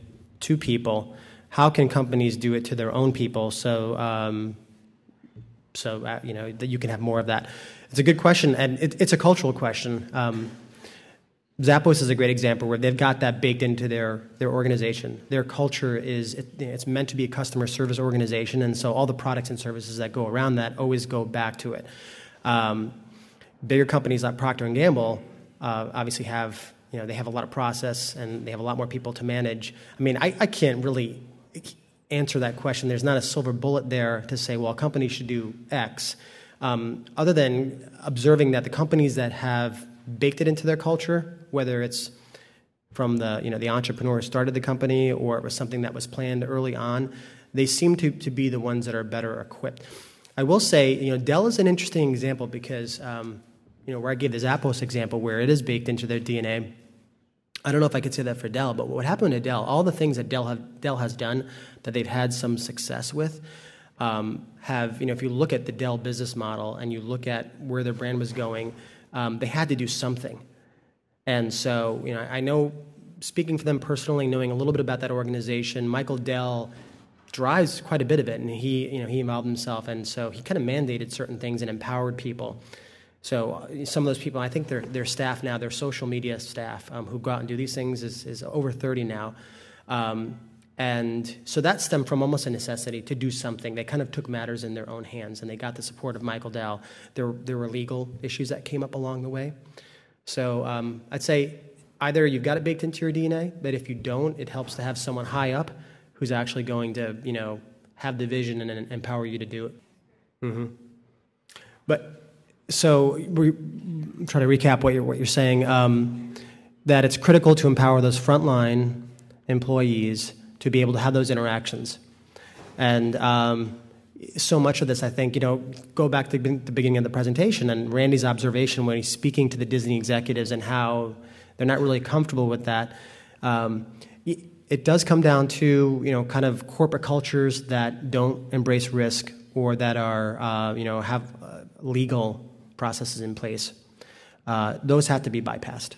to people. How can companies do it to their own people so um, so uh, you know that you can have more of that? It's a good question, and it, it's a cultural question. Um, Zappos is a great example where they've got that baked into their, their organization. Their culture is it, it's meant to be a customer service organization, and so all the products and services that go around that always go back to it. Um, bigger companies like Procter and Gamble uh, obviously have you know they have a lot of process and they have a lot more people to manage. I mean, I, I can't really answer that question. There's not a silver bullet there to say, well, companies should do X. Um, other than observing that the companies that have baked it into their culture, whether it's from the you know the entrepreneur who started the company or it was something that was planned early on, they seem to, to be the ones that are better equipped. I will say, you know, Dell is an interesting example because um, you know where I gave the Zappos example where it is baked into their DNA. I don't know if I could say that for Dell, but what happened to Dell, all the things that Dell have, Dell has done that they've had some success with, um, have you know if you look at the Dell business model and you look at where their brand was going, um, they had to do something. And so, you know, I know, speaking for them personally, knowing a little bit about that organization, Michael Dell drives quite a bit of it, and he, you know, he involved himself, and so he kind of mandated certain things and empowered people. So uh, some of those people, I think their their staff now, their social media staff, um, who go out and do these things, is, is over 30 now. Um, and so that stemmed from almost a necessity to do something. They kind of took matters in their own hands, and they got the support of Michael Dell. There, there were legal issues that came up along the way. So um, I'd say either you've got it baked into your DNA, but if you don't, it helps to have someone high up who's actually going to, you know, have the vision and, and empower you to do it. Mm-hmm. But so we try to recap what you're what you're saying. Um, that it's critical to empower those frontline employees to be able to have those interactions. And um, so much of this, I think, you know, go back to the beginning of the presentation and Randy's observation when he's speaking to the Disney executives and how they're not really comfortable with that. Um, it does come down to, you know, kind of corporate cultures that don't embrace risk or that are, uh, you know, have uh, legal processes in place. Uh, those have to be bypassed.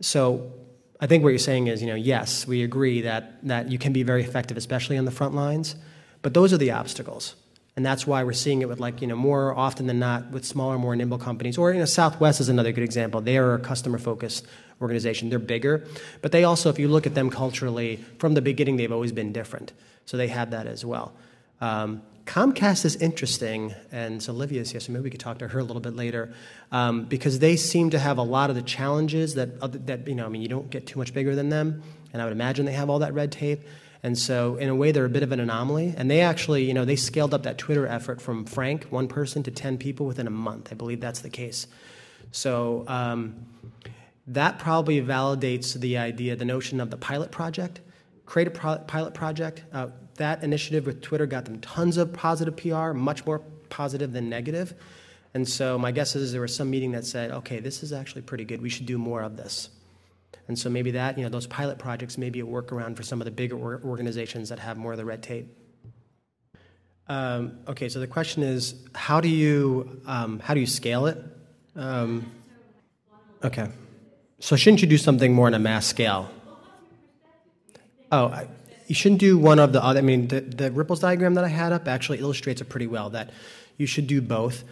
So I think what you're saying is, you know, yes, we agree that, that you can be very effective, especially on the front lines, but those are the obstacles. And that's why we're seeing it with like, you know, more often than not with smaller, more nimble companies. Or, you know, Southwest is another good example. They are a customer focused organization. They're bigger, but they also, if you look at them culturally, from the beginning, they've always been different. So they have that as well. Um, Comcast is interesting, and Olivia is here, so maybe we could talk to her a little bit later, um, because they seem to have a lot of the challenges that, that, you know, I mean, you don't get too much bigger than them, and I would imagine they have all that red tape. And so, in a way, they're a bit of an anomaly. And they actually, you know, they scaled up that Twitter effort from Frank, one person, to 10 people within a month. I believe that's the case. So, um, that probably validates the idea, the notion of the pilot project. Create a pro- pilot project. Uh, that initiative with Twitter got them tons of positive PR, much more positive than negative. And so my guess is there was some meeting that said, okay, this is actually pretty good. We should do more of this. And so maybe that, you know, those pilot projects may be a workaround for some of the bigger organizations that have more of the red tape. Um, okay, so the question is, how do you um, how do you scale it? Um, okay, so shouldn't you do something more on a mass scale? Oh, I, you shouldn't do one of the other. I mean, the, the ripples diagram that I had up actually illustrates it pretty well. That you should do both,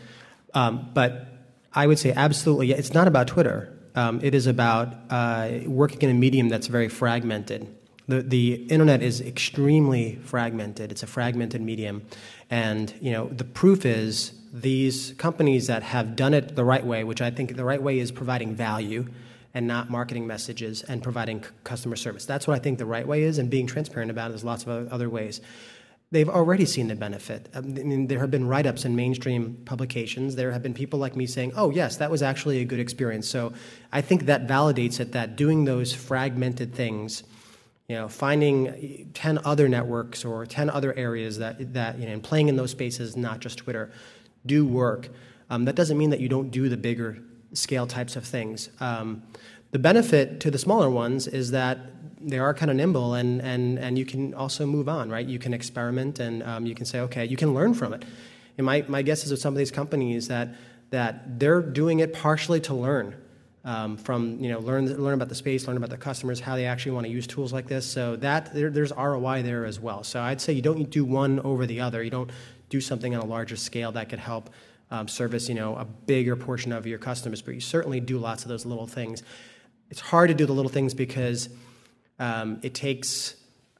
um, but I would say absolutely. It's not about Twitter. Um, it is about uh, working in a medium that's very fragmented. The, the internet is extremely fragmented. It's a fragmented medium. And you know, the proof is these companies that have done it the right way, which I think the right way is providing value and not marketing messages and providing c- customer service. That's what I think the right way is, and being transparent about it. There's lots of other ways. They've already seen the benefit. I mean, there have been write ups in mainstream publications. There have been people like me saying, oh, yes, that was actually a good experience. So I think that validates it that doing those fragmented things, you know, finding 10 other networks or 10 other areas that, that you know, and playing in those spaces, not just Twitter, do work. Um, that doesn't mean that you don't do the bigger scale types of things. Um, the benefit to the smaller ones is that they are kind of nimble and, and, and you can also move on, right? You can experiment and um, you can say, okay, you can learn from it. And my, my guess is with some of these companies that, that they're doing it partially to learn um, from, you know, learn, learn about the space, learn about the customers, how they actually want to use tools like this. So that, there, there's ROI there as well. So I'd say you don't do one over the other. You don't do something on a larger scale that could help um, service, you know, a bigger portion of your customers, but you certainly do lots of those little things. It's hard to do the little things because um, it takes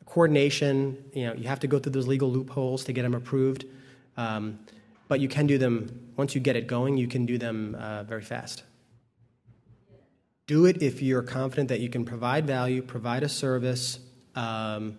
coordination. You know, you have to go through those legal loopholes to get them approved. Um, but you can do them once you get it going. You can do them uh, very fast. Do it if you're confident that you can provide value, provide a service. Um,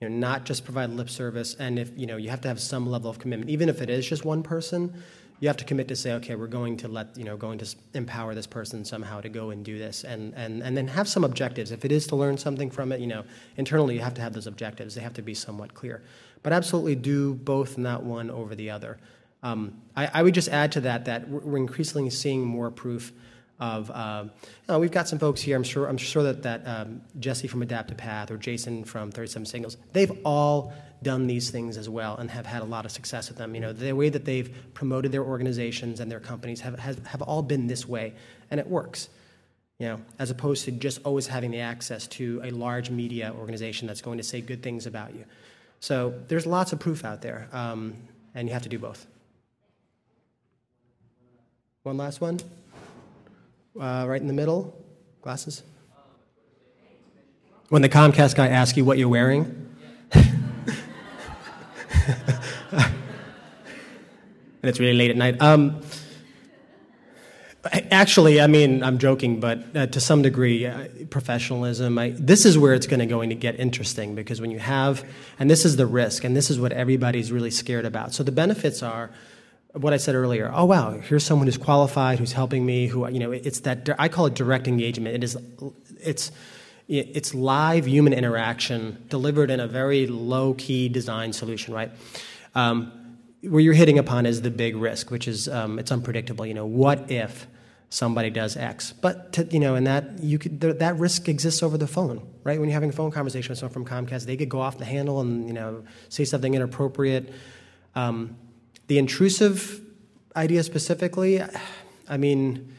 you know, not just provide lip service, and if you know you have to have some level of commitment, even if it is just one person you have to commit to say, okay, we're going to let you know, going to empower this person somehow to go and do this, and and and then have some objectives. If it is to learn something from it, you know, internally you have to have those objectives. They have to be somewhat clear. But absolutely do both, not one over the other. Um, I, I, would just add to that that we're increasingly seeing more proof of. Uh, know, we've got some folks here. I'm sure. I'm sure that that um, Jesse from Adaptive Path or Jason from 37 Signals. They've all done these things as well and have had a lot of success with them. You know, the way that they've promoted their organizations and their companies have, have, all been this way, and it works. you know, as opposed to just always having the access to a large media organization that's going to say good things about you. So there's lots of proof out there, um, and you have to do both. One last one. Uh, right in the middle. Glasses. When the Comcast guy asks you what you're wearing. and it's really late at night. Um, actually, I mean, I'm joking, but uh, to some degree, uh, professionalism. I, this is where it's to going to get interesting because when you have, and this is the risk, and this is what everybody's really scared about. So the benefits are what I said earlier. Oh wow, here's someone who's qualified, who's helping me. Who you know, it's that I call it direct engagement. It is, it's it's live human interaction delivered in a very low key design solution, right? Um, where you're hitting upon is the big risk, which is um, it's unpredictable. You know, what if somebody does X? But to, you know, and that you could th- that risk exists over the phone, right? When you're having a phone conversation with someone from Comcast, they could go off the handle and you know say something inappropriate. Um, the intrusive idea specifically, I mean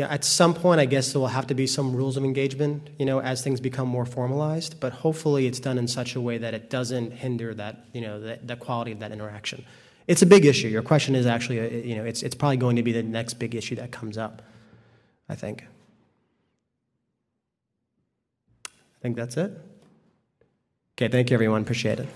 yeah, at some point, I guess there will have to be some rules of engagement, you know, as things become more formalized. But hopefully, it's done in such a way that it doesn't hinder that, you know, the, the quality of that interaction. It's a big issue. Your question is actually, a, you know, it's it's probably going to be the next big issue that comes up. I think. I think that's it. Okay, thank you, everyone. Appreciate it.